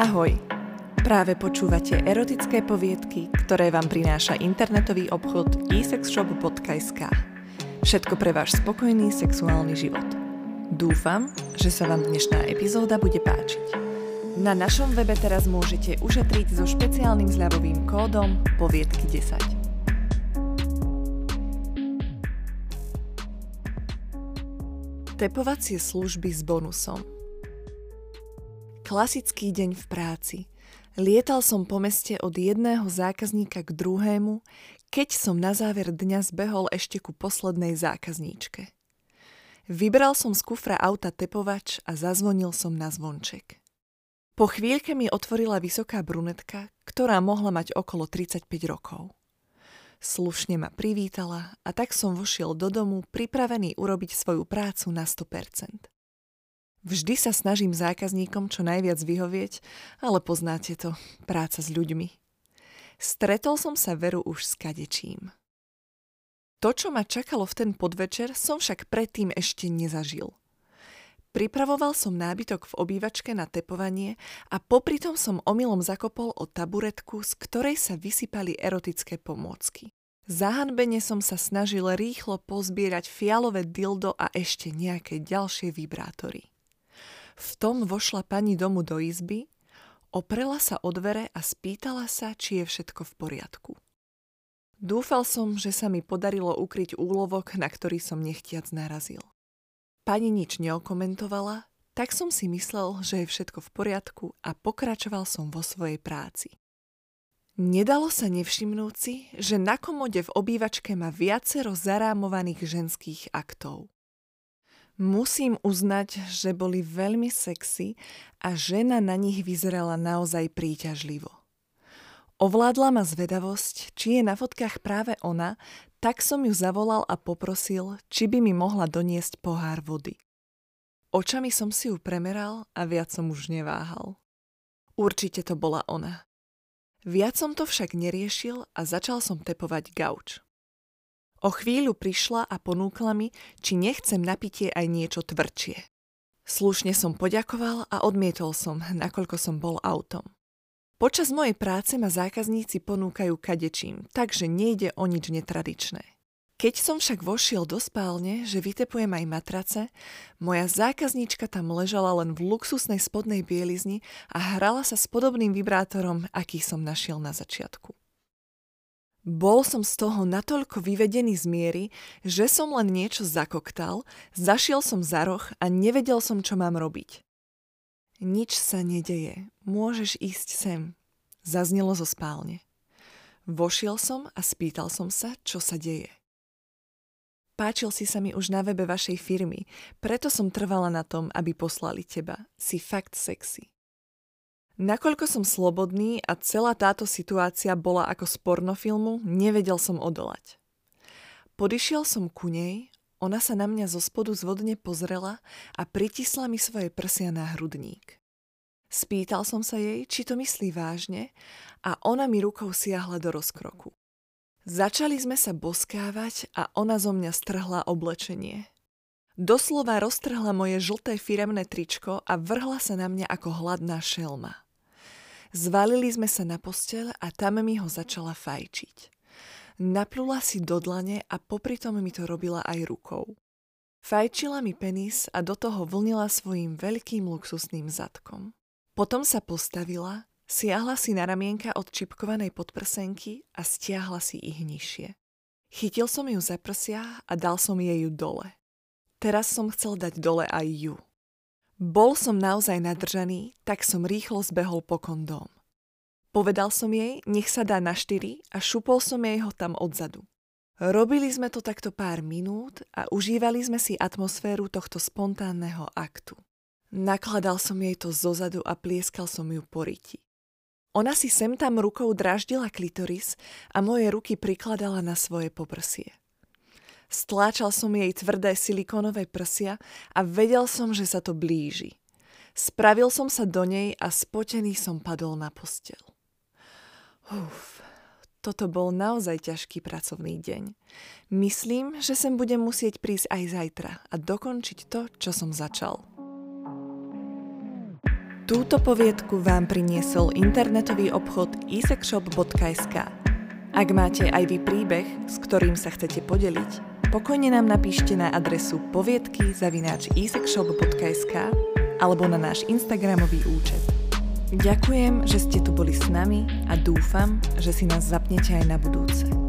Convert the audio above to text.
Ahoj! Práve počúvate erotické poviedky, ktoré vám prináša internetový obchod esexshop.sk. Všetko pre váš spokojný sexuálny život. Dúfam, že sa vám dnešná epizóda bude páčiť. Na našom webe teraz môžete ušetriť so špeciálnym zľavovým kódom poviedky 10. Tepovacie služby s bonusom – Klasický deň v práci. Lietal som po meste od jedného zákazníka k druhému, keď som na záver dňa zbehol ešte ku poslednej zákazníčke. Vybral som z kufra auta tepovač a zazvonil som na zvonček. Po chvíľke mi otvorila vysoká brunetka, ktorá mohla mať okolo 35 rokov. Slušne ma privítala a tak som vošiel do domu pripravený urobiť svoju prácu na 100%. Vždy sa snažím zákazníkom čo najviac vyhovieť, ale poznáte to, práca s ľuďmi. Stretol som sa veru už s kadečím. To, čo ma čakalo v ten podvečer, som však predtým ešte nezažil. Pripravoval som nábytok v obývačke na tepovanie a popri tom som omylom zakopol o taburetku, z ktorej sa vysypali erotické pomôcky. Zahanbene som sa snažil rýchlo pozbierať fialové dildo a ešte nejaké ďalšie vibrátory. V tom vošla pani domu do izby, oprela sa o dvere a spýtala sa, či je všetko v poriadku. Dúfal som, že sa mi podarilo ukryť úlovok, na ktorý som nechtiac narazil. Pani nič neokomentovala, tak som si myslel, že je všetko v poriadku a pokračoval som vo svojej práci. Nedalo sa nevšimnúť si, že na komode v obývačke má viacero zarámovaných ženských aktov. Musím uznať, že boli veľmi sexy a žena na nich vyzerala naozaj príťažlivo. Ovládla ma zvedavosť, či je na fotkách práve ona, tak som ju zavolal a poprosil, či by mi mohla doniesť pohár vody. Očami som si ju premeral a viac som už neváhal. Určite to bola ona. Viac som to však neriešil a začal som tepovať gauč. O chvíľu prišla a ponúkla mi, či nechcem napitie aj niečo tvrdšie. Slušne som poďakoval a odmietol som, nakoľko som bol autom. Počas mojej práce ma zákazníci ponúkajú kadečím, takže nejde o nič netradičné. Keď som však vošiel do spálne, že vytepujem aj matrace, moja zákazníčka tam ležala len v luxusnej spodnej bielizni a hrala sa s podobným vibrátorom, aký som našiel na začiatku. Bol som z toho natoľko vyvedený z miery, že som len niečo zakoktal, zašiel som za roh a nevedel som, čo mám robiť. Nič sa nedeje, môžeš ísť sem, zaznelo zo spálne. Vošiel som a spýtal som sa, čo sa deje. Páčil si sa mi už na webe vašej firmy, preto som trvala na tom, aby poslali teba. Si fakt sexy. Nakoľko som slobodný a celá táto situácia bola ako z pornofilmu, nevedel som odolať. Podišiel som ku nej, ona sa na mňa zo spodu zvodne pozrela a pritisla mi svoje prsia na hrudník. Spýtal som sa jej, či to myslí vážne a ona mi rukou siahla do rozkroku. Začali sme sa boskávať a ona zo mňa strhla oblečenie. Doslova roztrhla moje žlté firemné tričko a vrhla sa na mňa ako hladná šelma. Zvalili sme sa na posteľ a tam mi ho začala fajčiť. Naplula si do dlane a popri tom mi to robila aj rukou. Fajčila mi penis a do toho vlnila svojim veľkým luxusným zadkom. Potom sa postavila, siahla si na ramienka od čipkovanej podprsenky a stiahla si ich nižšie. Chytil som ju za prsia a dal som jej ju dole. Teraz som chcel dať dole aj ju. Bol som naozaj nadržaný, tak som rýchlo zbehol po kondóm. Povedal som jej, nech sa dá na štyri a šupol som jej ho tam odzadu. Robili sme to takto pár minút a užívali sme si atmosféru tohto spontánneho aktu. Nakladal som jej to zozadu a plieskal som ju po riti. Ona si sem tam rukou draždila klitoris a moje ruky prikladala na svoje poprsie. Stláčal som jej tvrdé silikónové prsia a vedel som, že sa to blíži. Spravil som sa do nej a spotený som padol na postel. Uf, toto bol naozaj ťažký pracovný deň. Myslím, že sem budem musieť prísť aj zajtra a dokončiť to, čo som začal. Túto poviedku vám priniesol internetový obchod isekshop.sk. Ak máte aj vy príbeh, s ktorým sa chcete podeliť, pokojne nám napíšte na adresu poviedky zavináč isekshop.sk alebo na náš Instagramový účet. Ďakujem, že ste tu boli s nami a dúfam, že si nás zapnete aj na budúce.